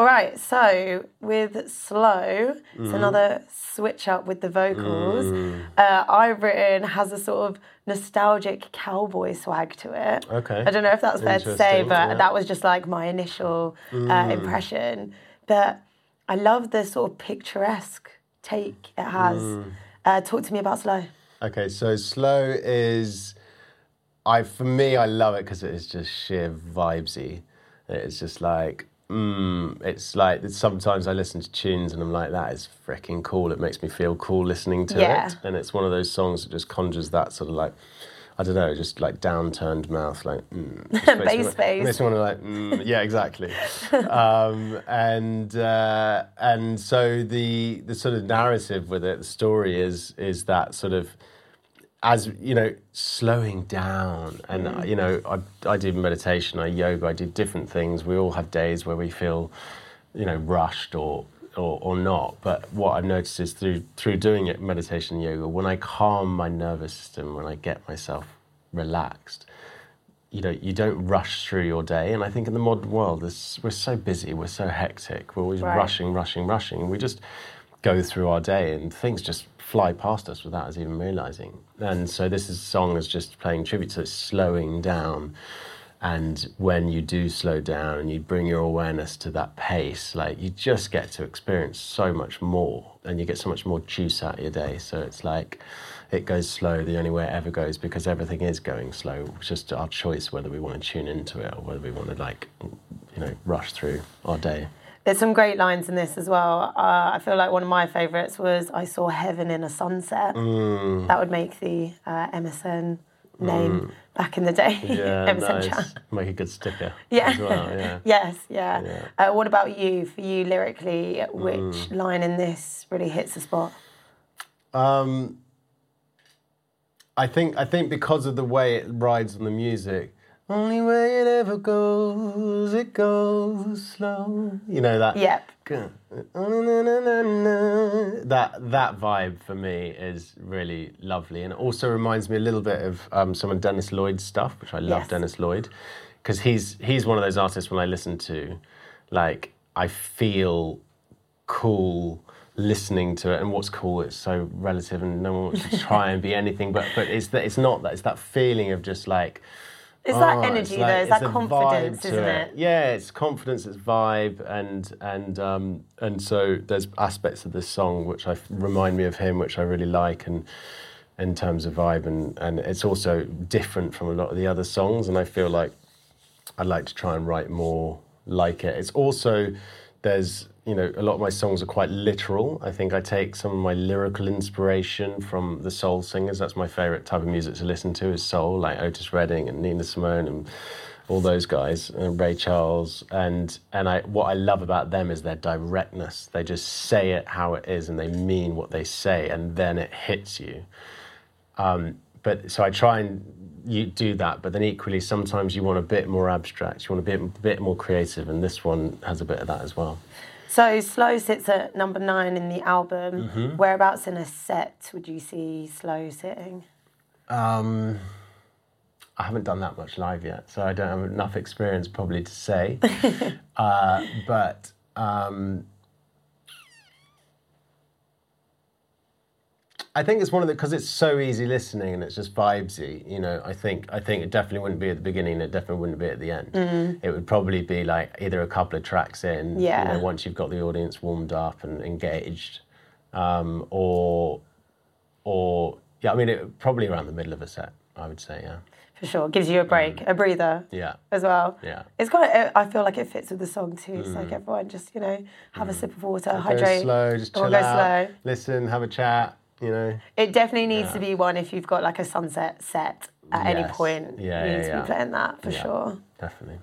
All right, so with slow, it's Mm-hmm. another switch up with the vocals. Mm. Uh, I've written has a sort of nostalgic cowboy swag to it. Okay. I don't know if that's fair to say, but yeah. Mm. that was just like my initial uh, impression. But I love the sort of picturesque take it has. Mm. Uh, talk to me about slow. Okay, so slow is, I for me I love it because it is just sheer vibesy. It's just like, mm, it's like sometimes I listen to tunes and I'm like, that is freaking cool. It makes me feel cool listening to Yeah. it, and it's one of those songs that just conjures that sort of like. I don't know, just like downturned mouth, like mm, Bass face. Makes me want to like, mm, yeah, exactly. um, and uh, and so the the sort of narrative with it, the story is is that sort of as you know, slowing down, and uh, you know, I I do meditation, I yoga, I do different things. We all have days where we feel, you know, rushed or. Or, or not, but what I've noticed is through through doing it, meditation, and yoga, when I calm my nervous system, when I get myself relaxed, you know, you don't rush through your day. And I think in the modern world, this, we're so busy, we're so hectic, we're always Right. rushing, rushing, rushing. We just go through our day and things just fly past us without us even realizing. And so this is, song is just playing tribute to slowing down. And when you do slow down and you bring your awareness to that pace, like you just get to experience so much more and you get so much more juice out of your day. So it's like it goes slow the only way it ever goes because everything is going slow. It's just our choice whether we want to tune into it or whether we want to like, you know, rush through our day. There's some great lines in this as well. Uh, I feel like one of my favourites was "I saw heaven in a sunset." Mm. That would make the uh, MSN name back in the day. Yeah, nice. chat. Make a good sticker Yeah. well. Yeah. Yes, yeah. Yeah. Uh, what about you? For you, lyrically, which Mm. line in this really hits the spot? Um, I think I think because of the way it rides on the music. Only way it ever goes, it goes slow. You know that. Yep. That that vibe for me is really lovely, and it also reminds me a little bit of um, some of Dennis Lloyd's stuff, which I love. Yes. Dennis Lloyd, because he's he's one of those artists when I listen to, like I feel cool listening to it and what's cool it's so relative and no one wants to try and be anything but but it's that it's not that it's that feeling of just like It's that oh, energy, like- though. It's that confidence, isn't it? yeah it's confidence it's vibe and and um and so there's aspects of this song which I remind me of him which I really like and in terms of vibe and and it's also different from a lot of the other songs and I feel like I'd like to try and write more like it. It's also there's you know a lot of my songs are quite literal. I think I take some of my lyrical inspiration from the soul singers. That's my favorite type of music to listen to is soul, like Otis Redding and Nina Simone and all those guys, and Ray Charles. And and I what I love about them is their directness. They just say it how it is, and they mean what they say, and then it hits you um, but so I try and you do that, but then equally sometimes you want a bit more abstract, you want a bit a bit more creative, and this one has a bit of that as well. So Slow sits at number nine in the album. Mm-hmm. Whereabouts in a set would you see Slow sitting? Um, I haven't done that much live yet, so I don't have enough experience probably to say. uh, but um, I think it's one of the because it's so easy listening and it's just vibesy. You know, I think I think it definitely wouldn't be at the beginning. It definitely wouldn't be at the end. Mm. It would probably be like either a couple of tracks in. Yeah. You know, once you've got the audience warmed up and engaged, um, or or yeah, I mean, it, probably around the middle of a set. I would say, yeah, For sure. Gives you a mm. break, a breather yeah, as well. yeah. It's quite. I feel like it fits with the song too. It's like mm. everyone just you know have a sip of water, Go hydrate. slow, just chill go out, slow. listen, have a chat. You know, It definitely needs Yeah. to be one if you've got like a sunset set at any point. Yeah, you yeah, need to be playing that for sure. definitely.